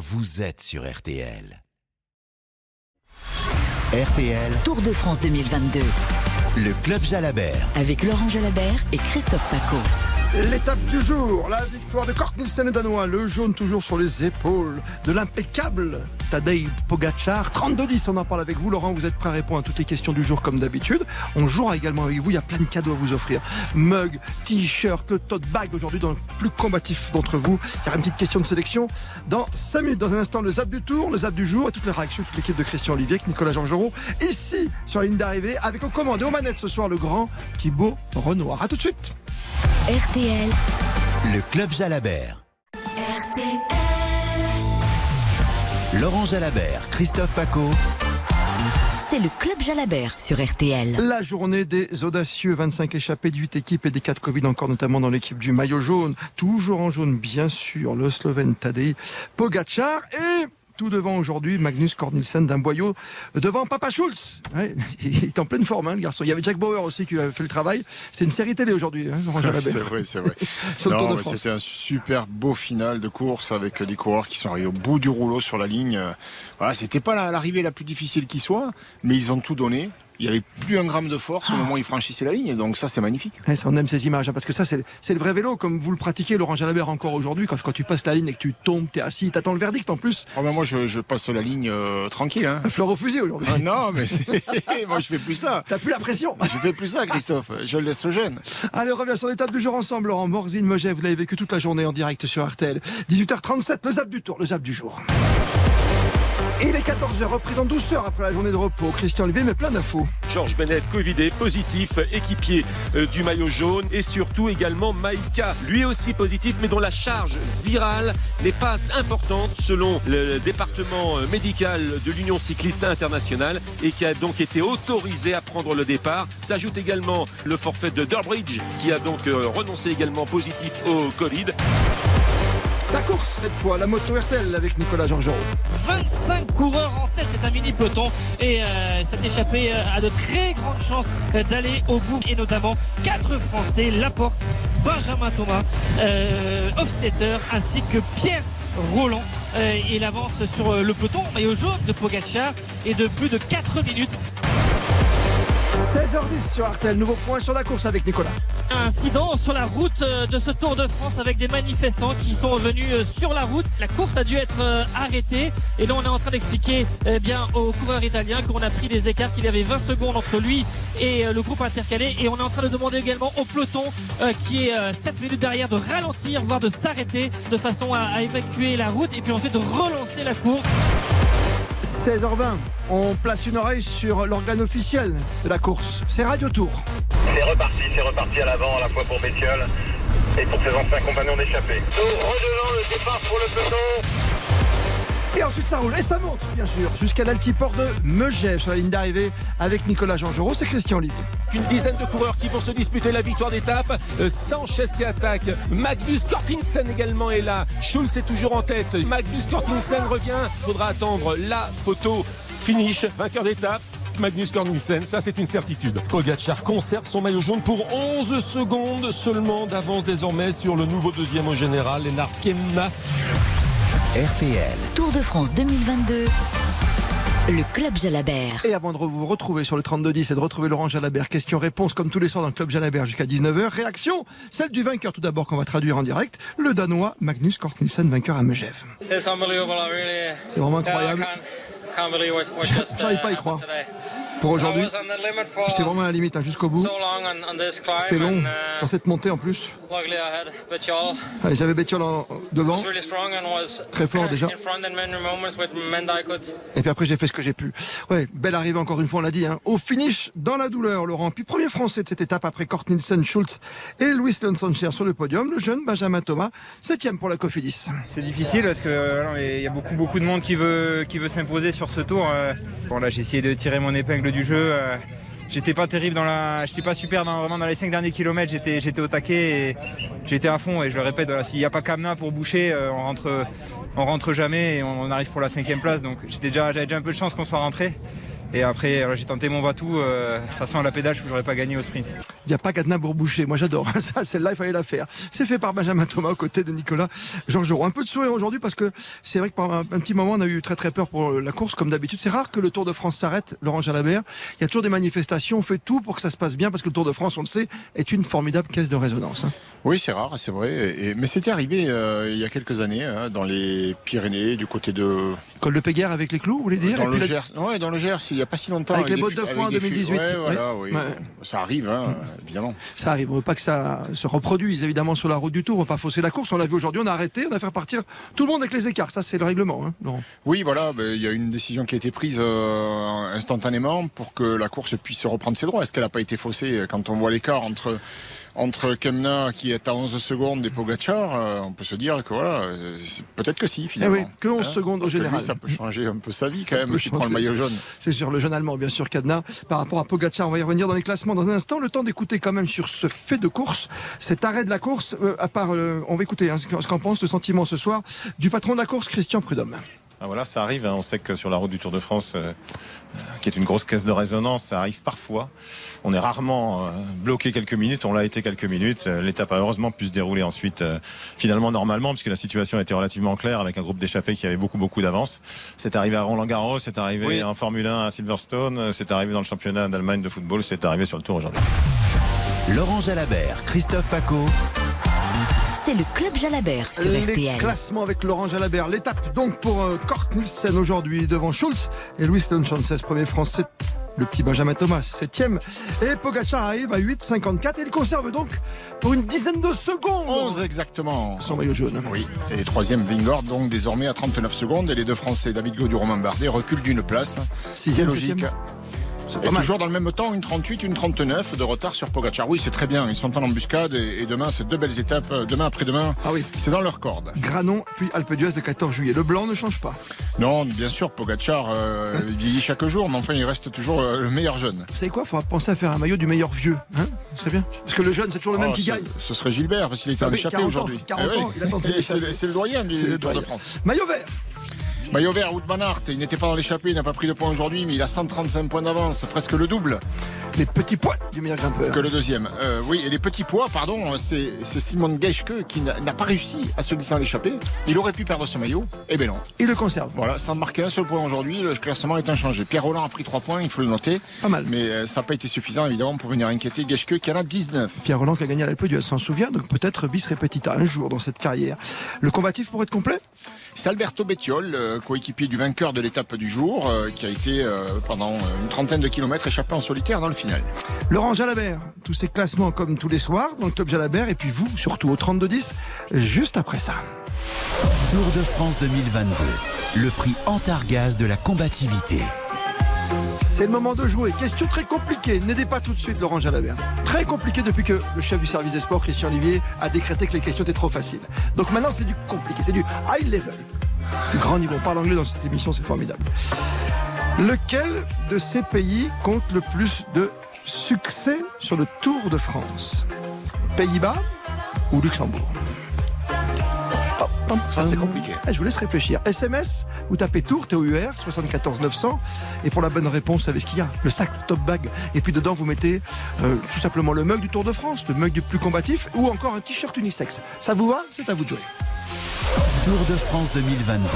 vous êtes sur RTL. RTL, Tour de France 2022 le Club Jalabert. avec Laurent Jalabert et Christophe Paco. L'étape du jour, la victoire de Kort Nielsen le Danois, le jaune toujours sur les épaules de l'impeccable Tadej Pogacar. 32-10, on en parle avec vous. Laurent, vous êtes prêt à répondre à toutes les questions du jour comme d'habitude. On jouera également avec vous, il y a plein de cadeaux à vous offrir. Mug, t-shirt, le tote bag aujourd'hui dans le plus combatif d'entre vous. Il y aura une petite question de sélection dans 5 minutes. Dans un instant, le zap du tour, le zap du jour et toutes les réactions de toute l'équipe de Christian Olivier, avec Nicolas Georgerot, ici sur la ligne d'arrivée, avec aux commandes et aux manettes ce soir le grand Thibaut Renoir. A tout de suite. RTL, Le Club Jalabert. Laurent Jalabert, Christophe Paco. c'est le Club Jalabert sur RTL. La journée des audacieux 25 échappés, 8 équipes et des cas de Covid encore notamment dans l'équipe du maillot jaune. Toujours en jaune, bien sûr, le Slovène Tadej Pogacar et tout devant aujourd'hui Magnus Cornelsen d'un boyau devant Papa Schulz. Ouais, il est en pleine forme, hein, le garçon. Il y avait Jack Bauer aussi qui avait fait le travail. C'est une série télé aujourd'hui, hein. C'est vrai, c'est vrai. C'était un super beau final de course avec des coureurs qui sont arrivés au bout du rouleau sur la ligne. Voilà, c'était pas la- l'arrivée la plus difficile qui soit, mais ils ont tout donné. Il n'y avait plus un gramme de force au moment où ils franchissaient la ligne, donc ça c'est magnifique. Ouais, ça, on aime ces images, hein, parce que ça, c'est c'est le vrai vélo, comme vous le pratiquez, Laurent Jalabert, encore aujourd'hui. Quand, quand tu passes la ligne et que tu tombes, t'es assis, t'attends le verdict en plus. Oh, ben moi je, je passe la ligne euh, tranquille. Hein. Fleur au fusil aujourd'hui. Ah, non, mais moi je fais plus ça. T'as plus la pression. Je fais plus ça, Christophe. Je le laisse jeune. Allez, on revient sur l'étape du jour ensemble, Laurent. Morzine, Moget, vous l'avez vécu toute la journée en direct sur RTL. 18h37, le zap du tour, le zap du jour. Et il est 14h, reprise en douceur après la journée de repos. Christian Olivier, mais plein d'infos. Georges Bennett, Covidé, positif, équipier euh, du maillot jaune et surtout également Maïka, lui aussi positif, mais dont la charge virale n'est pas importante selon le département euh, médical de l'Union cycliste internationale et qui a donc été autorisé à prendre le départ. S'ajoute également le forfait de Durbridge qui a donc euh, renoncé également positif au Covid. La course, cette fois, la moto RTL avec Nicolas Georgerot. 25 coureurs en tête, c'est un mini peloton et euh, cette échappée euh, a de très grandes chances euh, d'aller au bout et notamment quatre Français, Laporte, Benjamin Thomas, euh, ainsi que Pierre Roland. Euh, il avance sur le peloton maillot jaune de Pogacar et de plus de 4 minutes. 16h10 sur RTL, nouveau point sur la course avec Nicolas. Incident sur la route euh, de ce Tour de France avec des manifestants qui sont venus euh, sur la route. La course a dû être euh, arrêtée et là on est en train d'expliquer eh bien au coureur italien qu'on a pris des écarts, qu'il y avait 20 secondes entre lui et le groupe intercalé et on est en train de demander également au peloton qui est euh, 7 minutes derrière de ralentir, voire de s'arrêter de façon à, à évacuer la route et puis ensuite de relancer la course. 16h20, on place une oreille sur l'organe officiel de la course. C'est Radio Tour. C'est reparti, c'est reparti à l'avant, à la fois pour Bétiol et pour ses anciens compagnons d'échappée. Nous redonnons le départ pour le peloton. Et ensuite ça roule et ça monte, bien sûr, jusqu'à l'altiport de Megève sur la ligne d'arrivée avec Nicolas Georgerot. C'est Christian Olivier. Une dizaine de coureurs qui vont se disputer la victoire d'étape. Euh, Sanchez qui attaque. Magnus Kortinsen également est là. Schulz est toujours en tête. Magnus Kortinsen revient. Faudra attendre la photo finish. Vainqueur d'étape. Magnus Kornilsen, ça c'est une certitude. Pogacar conserve son maillot jaune pour 11 secondes seulement d'avance désormais sur le nouveau deuxième au général, Lennart Kemna. RTL, Tour de France 2022, le Club Jalabert. Et avant de vous retrouver sur le 3210 et de retrouver Laurent Jalabert, question-réponse comme tous les soirs dans le Club Jalabert jusqu'à 19h. Réaction, celle du vainqueur tout d'abord qu'on va traduire en direct, le Danois Magnus Kortnissen, vainqueur à Megève. It's unbelievable. I really. C'est vraiment incroyable. J'arrive pas à y croire. Pour aujourd'hui, j'étais vraiment à la limite hein, jusqu'au bout. C'était long uh, dans cette montée en plus. J'avais Bettiol devant. Très fort, déjà. Et puis après, j'ai fait ce que j'ai pu. Ouais, belle arrivée encore une fois, on l'a dit. Hein. Au finish, dans la douleur, Laurent. Puis premier français de cette étape après Kort Nielsen, Schultz et Louis Sanchez sur le podium. Le jeune Benjamin Thomas, septième pour la Cofidis. C'est difficile parce que euh, il y a beaucoup beaucoup de monde qui veut qui veut s'imposer sur ce tour. euh. Bon là j'ai essayé de tirer mon épingle du jeu. euh. J'étais pas terrible dans la, j'étais pas super dans, vraiment dans les 5 derniers kilomètres. J'étais j'étais au taquet et j'étais à fond. Et je le répète, s'il n'y a pas Kamna pour boucher, euh, on rentre on rentre jamais et on, arrive pour la cinquième place. Donc déjà j'avais déjà un peu de chance qu'on soit rentré. Et après, alors, j'ai tenté mon va-tout. euh, de toute façon, à la pédale, je n'aurais pas gagné au sprint. n'y a pas Cadenas Bourboucher. Moi, j'adore. Ça, celle-là, il fallait la faire. C'est fait par Benjamin Thomas aux côtés de Nicolas Georgerot. Un peu de sourire aujourd'hui parce que c'est vrai que pendant un, un petit moment, on a eu très très peur pour la course, comme d'habitude. C'est rare que le Tour de France s'arrête, Laurent Jalabert. Il y a toujours des manifestations. On fait tout pour que ça se passe bien parce que le Tour de France, on le sait, est une formidable caisse de résonance. hein. Oui, c'est rare, c'est vrai. Et- mais c'était arrivé euh, il y a quelques années, hein, dans les Pyrénées, du côté de. Col de Péguerre avec les clous, vous voulez dire Dans le la- Gers. Ouais, dans le Gers, il n'y a pas si longtemps. Avec les bottes de foin avec en des fu- 2018. Ouais, voilà, Oui. oui. Ouais. Ça arrive, hein, évidemment. Ça arrive. On veut pas que ça se reproduise évidemment sur la route du Tour. On va pas fausser la course. On l'a vu aujourd'hui. On a arrêté. On a fait partir tout le monde avec les écarts. Ça, c'est le règlement. Hein, Laurent. Oui, voilà, ben, il y a une décision qui a été prise euh, instantanément pour que la course puisse reprendre ses droits. Est-ce qu'elle n'a pas été faussée quand on voit l'écart entre entre Kemna qui est à 11 secondes et Pogacar, euh, on peut se dire que voilà, peut-être que si finalement. Eh oui, que 11 secondes au Parce que lui, général. ça peut changer un peu sa vie quand Ça même s'il prend le maillot jaune. C'est sur le jeune allemand, bien sûr, Cadena, par rapport à Pogacar. On va y revenir dans les classements dans un instant. Le temps d'écouter quand même sur ce fait de course, cet arrêt de la course. euh, à part, euh, on va écouter hein, ce qu'en pense le sentiment ce soir du patron de la course, Christian Prudhomme. Ah, voilà, ça arrive. hein. On sait que sur la route du Tour de France, euh, euh, qui est une grosse caisse de résonance, ça arrive parfois. On est rarement euh, bloqué quelques minutes. On l'a été quelques minutes. Euh, L'étape a heureusement pu se dérouler ensuite, euh, finalement normalement, puisque la situation était relativement claire avec un groupe d'échappés qui avait beaucoup beaucoup d'avance. C'est arrivé à Roland Garros, c'est arrivé Oui. en Formule 1 à Silverstone, euh, c'est arrivé dans le championnat d'Allemagne de football, c'est arrivé sur le Tour aujourd'hui. Laurent Jalabert, Christophe Paco. C'est le Club Jalabert sur Les RTL. classements avec Laurent Jalabert. L'étape donc pour euh, Kort Nielsen aujourd'hui devant Schultz et Louis Lenchances, premier français. Le petit Benjamin Thomas, septième. Et Pogacar arrive à 8,54 et il conserve donc pour une dizaine de secondes 11 exactement. son maillot jaune. Oui, et troisième Vingord, donc désormais à 39 secondes. Et les deux Français, David Gaudu, Romain Bardet, reculent d'une place. C'est logique. septième. Et toujours dans le même temps, une 38, une 39 de retard sur Pogacar. Oui, c'est très bien. Ils sont en embuscade et, et demain, c'est deux belles étapes. Euh, Demain, après-demain, Ah oui. c'est dans leur corde. Granon, puis Alpe d'Huez le 14 juillet. Le blanc ne change pas. Non, bien sûr, Pogacar euh, il vieillit chaque jour, mais enfin, il reste toujours euh, le meilleur jeune. Vous savez quoi? Il faudra penser à faire un maillot du meilleur vieux. Hein? C'est bien. Parce que le jeune, c'est toujours le même Oh, qui ce- gagne. Ce serait Gilbert, parce qu'il était Ah en oui, échappé 40 ans, aujourd'hui. 40 Eh oui. ans, il a tenté Et C'est le- le doyen du Tour de. France. Maillot vert. Maillot vert, Wout van il n'était pas dans l'échappée, il n'a pas pris de points aujourd'hui, mais il a 135 points d'avance, presque le double Les petits poids du meilleur grimpeur. que le deuxième. Euh, oui, et les petits poids, pardon, c'est Simon Geschke qui n'a pas réussi à se glisser dans l'échappée. Il aurait pu perdre ce maillot, et ben non. Il le conserve. Voilà, sans marquer un seul point aujourd'hui, le classement est inchangé. Pierre Roland a pris 3 points, il faut le noter, Pas mal. mais euh, ça n'a pas été suffisant évidemment pour venir inquiéter Geschke qui en a 19. Pierre Roland qui a gagné à l'Alpe d'Huez s'en souvient, donc peut-être bis repetita un jour dans cette carrière. Le combatif pour être complet? C'est Alberto Bettiol, euh, coéquipier du vainqueur de l'étape du jour, euh, qui a été pendant une trentaine de kilomètres échappé en solitaire dans le Laurent Jalabert, tous ces classements comme tous les soirs dans le club Jalabert, et puis vous, surtout au 32-10, juste après ça. Tour de France 2022. Le prix Antargaz de la combativité. C'est le moment de jouer. Question très compliquée. N'aidez pas tout de suite Laurent Jalabert. Très compliqué depuis que le chef du service des sports, Christian Olivier, a décrété que les questions étaient trop faciles. Donc maintenant, c'est du compliqué. C'est du high level. Du grand niveau. On parle anglais dans cette émission, c'est formidable. Lequel de ces pays compte le plus de succès sur le Tour de France? Pays-Bas ou Luxembourg? Ça, c'est compliqué. Ah, je vous laisse réfléchir. SMS, vous tapez Tour, T-O-U-R, 74 900. Et pour la bonne réponse, vous savez ce qu'il y a? Le sac, le top bag. Et puis dedans, vous mettez euh, tout simplement le mug du Tour de France, le mug du plus combatif, ou encore un t-shirt unisexe. Ça vous va? C'est à vous de jouer. Tour de France 2022.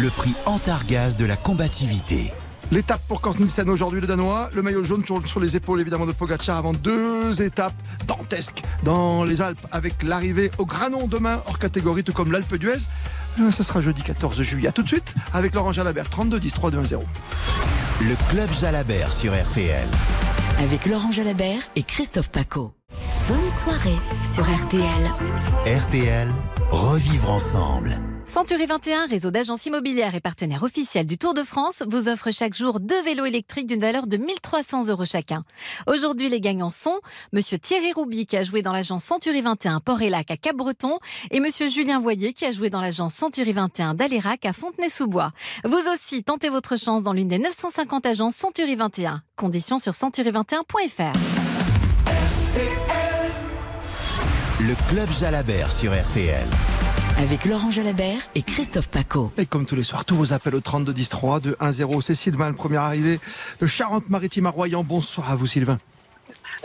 Le prix Antargaz de la combativité. L'étape pour Kort Nielsen aujourd'hui, le Danois. Le maillot jaune sur, sur les épaules, évidemment, de Pogacar avant deux étapes dantesques dans les Alpes avec l'arrivée au Granon demain hors catégorie, tout comme l'Alpe d'Huez. Euh, Ça sera jeudi 14 juillet. A tout de suite avec Laurent Jalabert, 32 10 3 2 1 0. Le club Jalabert sur RTL. Avec Laurent Jalabert et Christophe Paco. Bonne soirée sur RTL. RTL, revivre ensemble. Century 21, réseau d'agences immobilières et partenaire officiel du Tour de France, vous offre chaque jour deux vélos électriques d'une valeur de 1300 euros chacun. Aujourd'hui, les gagnants sont Monsieur Thierry Rouby qui a joué dans l'agence Century 21 Port et Lac à Cap-Breton et Monsieur Julien Voyer qui a joué dans l'agence Century 21 d'Alérac à Fontenay-sous-Bois. Vous aussi, tentez votre chance dans l'une des 950 agences Century 21. Conditions sur century21.fr. Le club Jalabert sur RTL. Avec Laurent Jalabert et Christophe Paco. Et comme tous les soirs, tous vos appels au 32 10 3 de 1 0. C'est Sylvain, le premier arrivé de Charente-Maritime à Royan. Bonsoir à vous, Sylvain.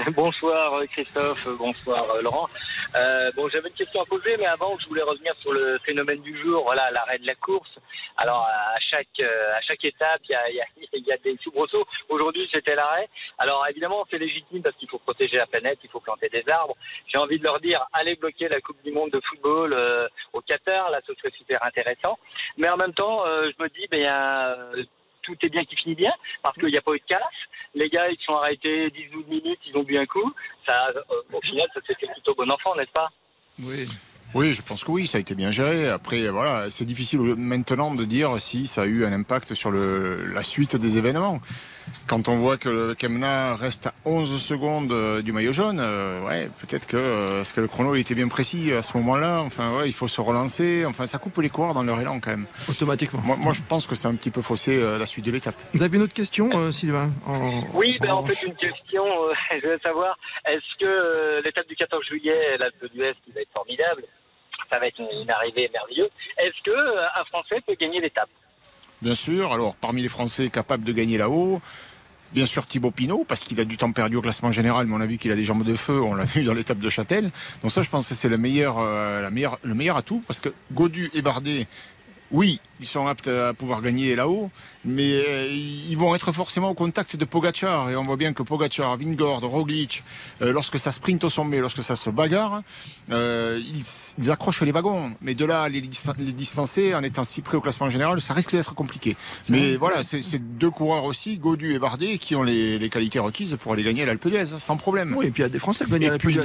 Bonsoir euh, Christophe, bonsoir euh, Laurent. Euh, bon, j'avais une question à poser, mais avant, je voulais revenir sur le phénomène du jour, voilà, l'arrêt de la course. Alors, à chaque, euh, à chaque étape, il y a, y, a, y a des soubresauts. Aujourd'hui, c'était l'arrêt. Alors, évidemment, c'est légitime parce qu'il faut protéger la planète, il faut planter des arbres. J'ai envie de leur dire, allez bloquer la Coupe du Monde de football euh, au Qatar, là, ce serait super intéressant. Mais en même temps, je me dis, ben, tout est bien qui finit bien, parce qu'il n'y a pas eu de casse. Les gars, ils sont arrêtés 10-12 minutes, ils ont bu un coup. Ça, euh, au final, ça s'est fait plutôt bon enfant, n'est-ce pas? Oui. Oui, je pense que oui, ça a été bien géré. Après, voilà, c'est difficile maintenant de dire si ça a eu un impact sur le, la suite des événements. Quand on voit que le Kemna reste à 11 secondes euh, du maillot jaune, euh, ouais, peut-être que, euh, que le chrono était bien précis à ce moment-là? Enfin, ouais, il faut se relancer. Enfin, ça coupe les coureurs dans leur élan quand même. Automatiquement. Moi, moi je pense que c'est un petit peu faussé euh, la suite de l'étape. Vous avez une autre question, euh, Sylvain en- Oui, ben, en en- fait, une question, euh, je veux savoir, est-ce que l'étape du 14 juillet, l'Alpe d'Huez, qui va être formidable, ça va être une, une arrivée merveilleuse, est-ce que un Français peut gagner l'étape? Bien sûr, alors parmi les Français capables de gagner là-haut, bien sûr Thibaut Pinot, parce qu'il a du temps perdu au classement général, mais on a vu qu'il a des jambes de feu, on l'a vu dans l'étape de Châtel. Donc ça, je pense que c'est le meilleur, euh, le meilleur atout, parce que Godu et Bardet, oui, ils sont aptes à pouvoir gagner là-haut, mais euh, ils vont être forcément au contact de Pogacar, et on voit bien que Pogacar, Vingord, Roglic, euh, lorsque ça sprint au sommet, lorsque ça se bagarre, euh, ils, ils accrochent les wagons. Mais de là, les, les distancer en étant si près au classement général, ça risque d'être compliqué. Mais voilà, c'est deux coureurs aussi, Godu et Bardet, qui ont les, les qualités requises pour aller gagner l'Alpe d'Huez, sans problème. Oui, et puis il y a des Français qui gagnent l'Alpe d'Huez,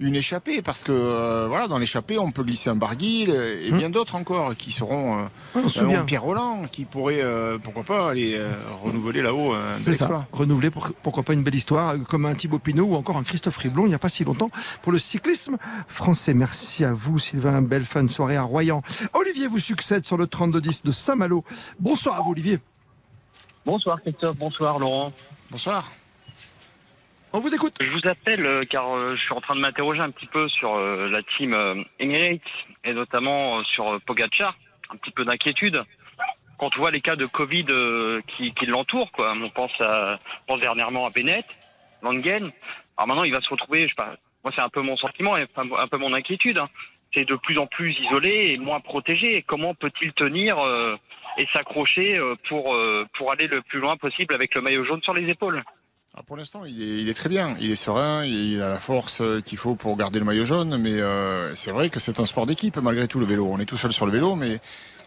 une échappée. parce que voilà, dans l'échappée, on peut glisser un Barguil et bien d'autres encore qui seront euh, Hum. on se souvient. euh, Pierre Roland, qui pourrait, euh, pourquoi pas, aller euh, renouveler là-haut euh, un C'est ça, renouveler pour, pourquoi pas une belle histoire, comme un Thibaut Pinot ou encore un Christophe Riblon, il n'y a pas si longtemps, pour le cyclisme français. Merci à vous, Sylvain. Belle fin de soirée à Royan. Olivier vous succède sur le 32-10 de Saint-Malo. Bonsoir à vous, Olivier. Bonsoir Christophe, bonsoir Laurent. Bonsoir. On vous écoute. Je vous appelle euh, car euh, je suis en train de m'interroger un petit peu sur euh, la team euh, Emirates et notamment euh, sur euh, Pogacar. Un petit peu d'inquiétude. Quand on voit les cas de Covid euh, qui, qui l'entourent, quoi. On pense, à, on pense dernièrement à Bennett, Langen. Alors maintenant, il va se retrouver, je sais pas, moi c'est un peu mon sentiment et un, peu mon inquiétude. hein. C'est de plus en plus isolé et moins protégé. Comment peut-il tenir euh, et s'accrocher euh, pour, euh, pour aller le plus loin possible avec le maillot jaune sur les épaules? Ah, pour l'instant, il est, très bien. Il est serein, il a la force euh, qu'il faut pour garder le maillot jaune. Mais euh, c'est vrai que c'est un sport d'équipe, malgré tout, le vélo. On est tout seul sur le vélo, mais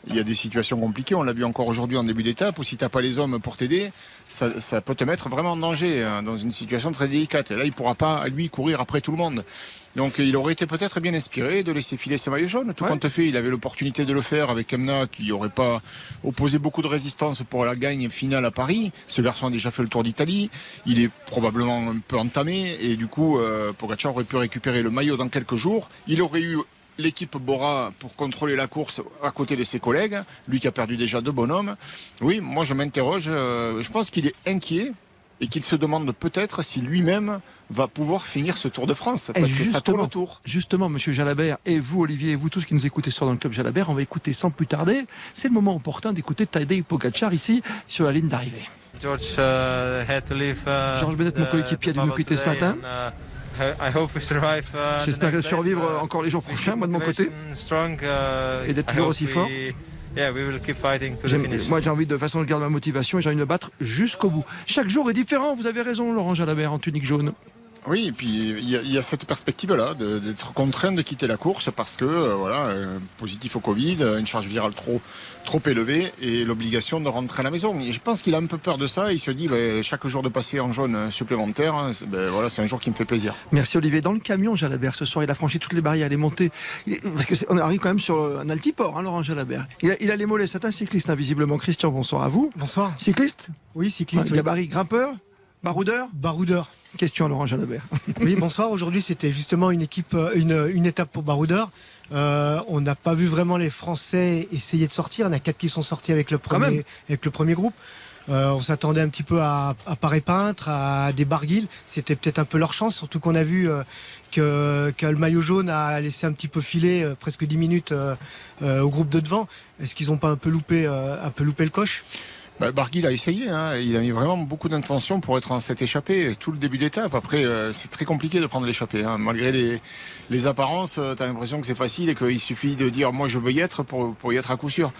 il y a des situations compliquées. On l'a vu encore aujourd'hui en début d'étape, où si t'as pas les hommes pour t'aider, ça, ça peut te mettre vraiment en danger, hein, dans une situation très délicate. Et là, il pourra pas, lui, courir après tout le monde. Donc il aurait été peut-être bien inspiré de laisser filer ce maillot jaune. Tout compte fait, il avait l'opportunité de le faire avec Kemna qui n'aurait pas opposé beaucoup de résistance pour la gagne finale à Paris. Ce garçon a déjà fait le Tour d'Italie. Il est probablement un peu entamé et du coup, euh, Pogacar aurait pu récupérer le maillot dans quelques jours. Il aurait eu l'équipe Bora pour contrôler la course à côté de ses collègues, lui qui a perdu déjà deux bonhommes. Oui, moi je m'interroge, euh, je pense qu'il est inquiet et qu'il se demande peut-être si lui-même va pouvoir finir ce Tour de France, Et parce que ça tourne justement, autour. Justement, monsieur Jalabert, et vous, Olivier, et vous tous qui nous écoutez sur dans le club Jalabert, on va écouter sans plus tarder. C'est le moment opportun d'écouter Tadej Pogacar ici sur la ligne d'arrivée. George uh, had to leave. uh, Georges Bennett, mon coéquipier, a dû nous quitter ce matin. and, uh, uh, J'espère survivre encore les jours prochains, moi de mon côté. Et d'être toujours aussi fort. Yeah, we will keep fighting to the J'aime- finish. Moi, j'ai envie de, façon, je garde ma motivation et j'ai envie de me battre jusqu'au bout. Chaque jour est différent, vous avez raison, Laurent Jalabert, en tunique jaune. Oui, et puis il y, a- il y a cette perspective-là d'être contraint de quitter la course parce que euh, voilà, euh, positif au Covid, une charge virale trop trop élevée et l'obligation de rentrer à la maison. Et je pense qu'il a un peu peur de ça. Il se dit, ben, chaque jour de passer en jaune supplémentaire, hein, c'est- ben, voilà, c'est un jour qui me fait plaisir. Merci Olivier. Dans le camion, Jalabert, ce soir, il a franchi toutes les barrières, il est monté. Il est- parce que on arrive quand même sur un altiport, hein, Laurent Jalabert. Il a, il a les mollets, c'est un cycliste, hein, visiblement. Christian, bonsoir à vous. Bonsoir. Cycliste? Oui, cycliste. Oui. Gabarit, grimpeur Baroudeur Baroudeur. Question à Laurent Jalabert. Oui, bonsoir. Aujourd'hui, c'était justement une équipe, euh, une, une étape pour Baroudeur. Euh, on n'a pas vu vraiment les Français essayer de sortir. Il y en a quatre qui sont sortis avec le premier, avec le premier groupe. Euh, on s'attendait un petit peu à, à Paré Peintre, à des Barguil. C'était peut-être un peu leur chance, surtout qu'on a vu euh, que, que le maillot jaune a laissé un petit peu filer euh, presque 10 minutes au groupe de devant. Est-ce qu'ils n'ont pas un peu loupé, un peu loupé le coche? Bah, Barguil a essayé, hein. il a mis vraiment beaucoup d'intention pour être en cette échappée tout le début d'étape. Après, euh, c'est très compliqué de prendre l'échappée. hein. Malgré les, les apparences, tu as l'impression que c'est facile et qu'il suffit de dire moi je veux y être pour, pour y être à coup sûr.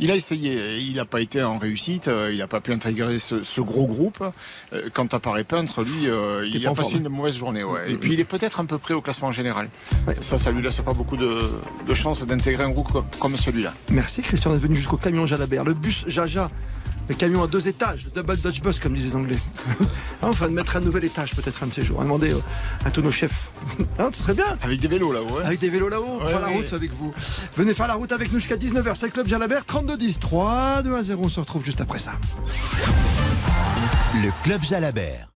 Il a essayé, il n'a pas été en réussite, euh, il n'a pas pu intégrer ce, ce gros groupe. Euh, Quant à Paré Peintre, lui, euh, il a passé forme. une mauvaise journée. ouais. Et Mm, puis il est peut-être un peu près au classement général. Ça, ça lui laisse pas beaucoup de, de chances d'intégrer un groupe comme, comme celui-là. Merci Christian d'être venu jusqu'au camion Jalabert. Le bus Jaja, le camion à deux étages, le double Dutch bus comme disent les Anglais. Enfin, de mettre un nouvel étage peut-être un de ces jours. Demandez euh, à tous nos chefs. Hein, ce serait bien. Avec des vélos là-haut. hein. Avec des vélos là-haut, Ouais, faire la ouais. route avec vous. Venez faire la route avec nous jusqu'à 19h. C'est le Club Jalabert 32-10. 3, 2, 1, 0. On se retrouve juste après ça. Le Club Jalabert.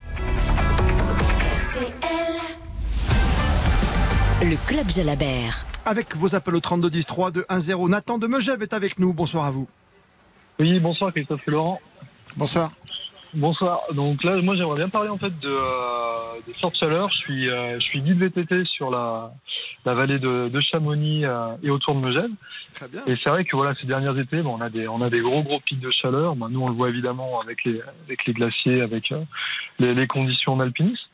Le Club Jalabert. Avec vos appels au 32-10, 3, 2, 1, 0. Nathan de Megève est avec nous. Bonsoir à vous. Oui, bonsoir Christophe et Laurent. Bonsoir. Bonsoir. Donc là, moi, j'aimerais bien parler en fait de, euh, de forte chaleur. Je suis, euh, je suis guide VTT sur la, la vallée de, de Chamonix euh, et autour de Megève. Très bien. Et c'est vrai que voilà, ces derniers étés, bon, on a des, on a des gros gros pics de chaleur. Bon, nous, on le voit évidemment avec les, avec les glaciers, avec les, les conditions d'alpinisme.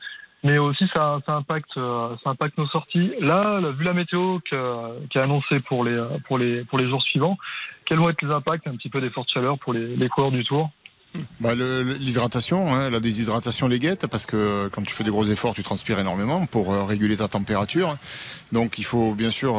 Mais aussi, ça, ça impacte, euh, ça impacte nos sorties. Là, vu la météo qui est annoncée pour les, euh, pour les, jours suivants, quels vont être les impacts un petit peu des fortes chaleurs pour les, coureurs du Tour? Bah, L'hydratation, hein, la déshydratation les guette parce que quand tu fais des gros efforts, tu transpires énormément pour euh, réguler ta température. Donc il faut bien sûr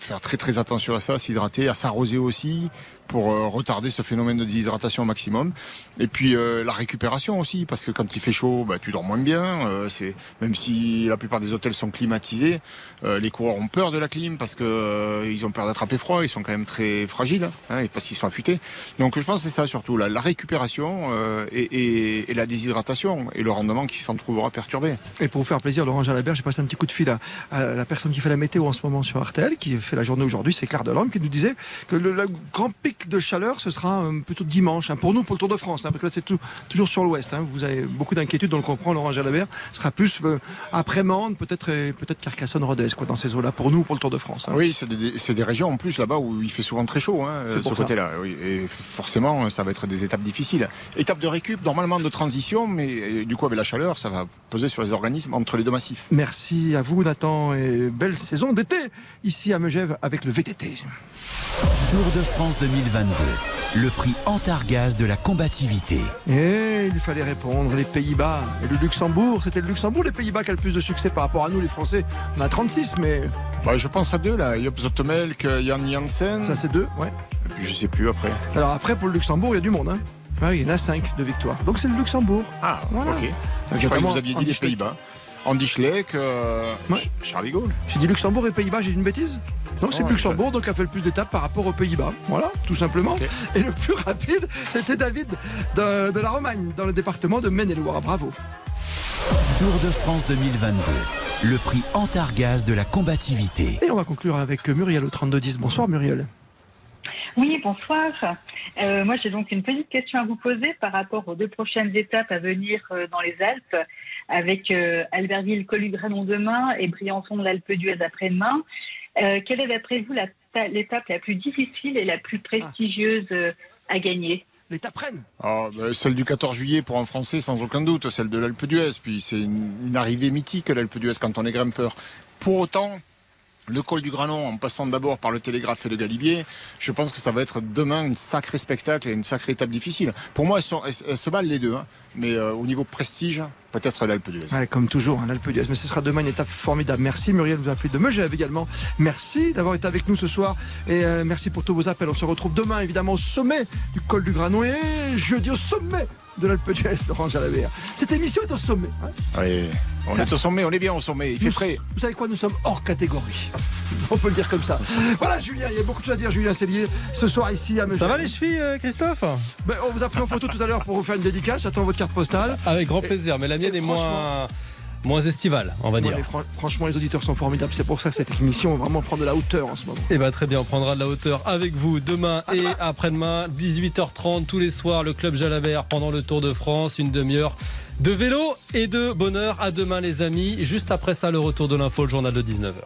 faire très très attention à ça, s'hydrater, à s'arroser aussi pour euh, retarder ce phénomène de déshydratation au maximum. Et puis euh, la récupération aussi, parce que quand il fait chaud, bah, tu dors moins bien. euh, c'est même si la plupart des hôtels sont climatisés, les coureurs ont peur de la clim parce que ils ont peur d'attraper froid. Ils sont quand même très fragiles, hein, parce qu'ils sont affûtés. Donc je pense que c'est ça surtout, la, récupération et, la déshydratation et le rendement qui s'en trouvera perturbé. Et pour vous faire plaisir, Laurent Jalabert, j'ai passé un petit coup de fil à, la personne qui fait la météo en ce moment sur RTL, qui fait la journée aujourd'hui, c'est Claire Delorme, qui nous disait que le grand pic de chaleur, ce sera euh, plutôt dimanche, hein, pour nous, pour le Tour de France, hein, parce que là, c'est tout- toujours sur l'ouest. hein. vous avez beaucoup d'inquiétudes, on le comprend, Laurent Jalabert, ce sera plus euh, après Mende, peut-être euh, peut-être Carcassonne-Rodez, quoi, dans ces eaux-là, pour nous, pour le Tour de France. hein. Oui, c'est des, c'est des régions en plus là-bas où il fait souvent très chaud, C'est pour ce ça. côté-là. Oui. Et forcément, ça va être des étapes difficiles. Étape de récup, normalement de transition, mais du coup avec la chaleur, ça va peser sur les organismes entre les deux massifs. Merci à vous, Nathan, et belle saison d'été ici à Megève avec le VTT. Tour de France 2022. Le prix Antargaz de la combativité. Et il fallait répondre, les Pays-Bas et le Luxembourg. C'était le Luxembourg, les Pays-Bas qui a le plus de succès par rapport à nous, les Français. On a 36, mais. Bah, je pense à deux là, Job Zotemelk, Jan Janssen. Ça, c'est deux, ouais. Et puis je sais plus après. Alors après, pour le Luxembourg, il y a du monde. Hein. Ouais, il y en a 5 de victoires. Donc c'est le Luxembourg. Ah, Voilà. ok. Donc, Je croyais que notamment vous aviez dit les. Pays-Bas. Andy Schleck, euh, Ch- Charlie Gaulle. J'ai dit Luxembourg et Pays-Bas, j'ai dit une bêtise Non, c'est Oh, Luxembourg, donc a fait le plus d'étapes par rapport aux Pays-Bas. Voilà, tout simplement. Et le plus rapide, c'était David de, de la Romagne, dans le département de Maine-et-Loire. Bravo. Tour de France 2022. Le prix Antargaz de la combativité. Et on va conclure avec Muriel au 3210. Bonsoir Muriel. Oui, bonsoir. Euh, moi, j'ai donc une petite question à vous poser par rapport aux deux prochaines étapes à venir euh, dans les Alpes, avec euh, Albertville-Colugranon demain et Briançon de l'Alpe d'Huez après-demain. Euh, quelle est d'après vous l'étape la plus difficile et la plus prestigieuse euh, à gagner? L'étape Rennes Ah, bah, celle du 14 juillet pour un Français, sans aucun doute, celle de l'Alpe d'Huez. Puis c'est une, une arrivée mythique, l'Alpe d'Huez, quand on est grimpeur. Pour autant, le col du Granon, en passant d'abord par le Télégraphe et le Galibier, je pense que ça va être demain une sacré spectacle et une sacrée étape difficile. Pour moi, elles, sont- elles- elles se valent les deux, hein. Mais euh, au niveau prestige, peut-être l'Alpe d'Huez. Ouais, comme toujours, hein, l'Alpe d'Huez. Mais ce sera demain une étape formidable. Merci Muriel, vous appelez de Megève également. Merci d'avoir été avec nous ce soir. Et euh, merci pour tous vos appels. On se retrouve demain, évidemment, au sommet du col du Granon et jeudi au sommet de l'Alpe d'Huez, Laurent Jalabert. Cette émission est au sommet. hein. Oui, on est au sommet, on est bien au sommet, il fait Nous- frais. Vous savez quoi, nous sommes hors catégorie. On peut le dire comme ça. Voilà, Julien, il y a beaucoup de choses à dire, Julien Cellier, ce soir ici à Megève. Ça va les chevilles, euh, Christophe? Ben, On vous a pris en photo tout à l'heure pour vous faire une dédicace. J'attends votre carte postale. Avec grand plaisir, mais la mienne et est moins, moins estivale, on va dire. fran- franchement, les auditeurs sont formidables. C'est pour ça que cette émission vraiment prend de la hauteur en ce moment. Eh ben très bien, on prendra de la hauteur avec vous demain et après-demain, 18h30 tous les soirs, le club Jalabert pendant le Tour de France, une demi-heure de vélo et de bonheur. À demain les amis. Juste après ça, le retour de l'info, le journal de 19h.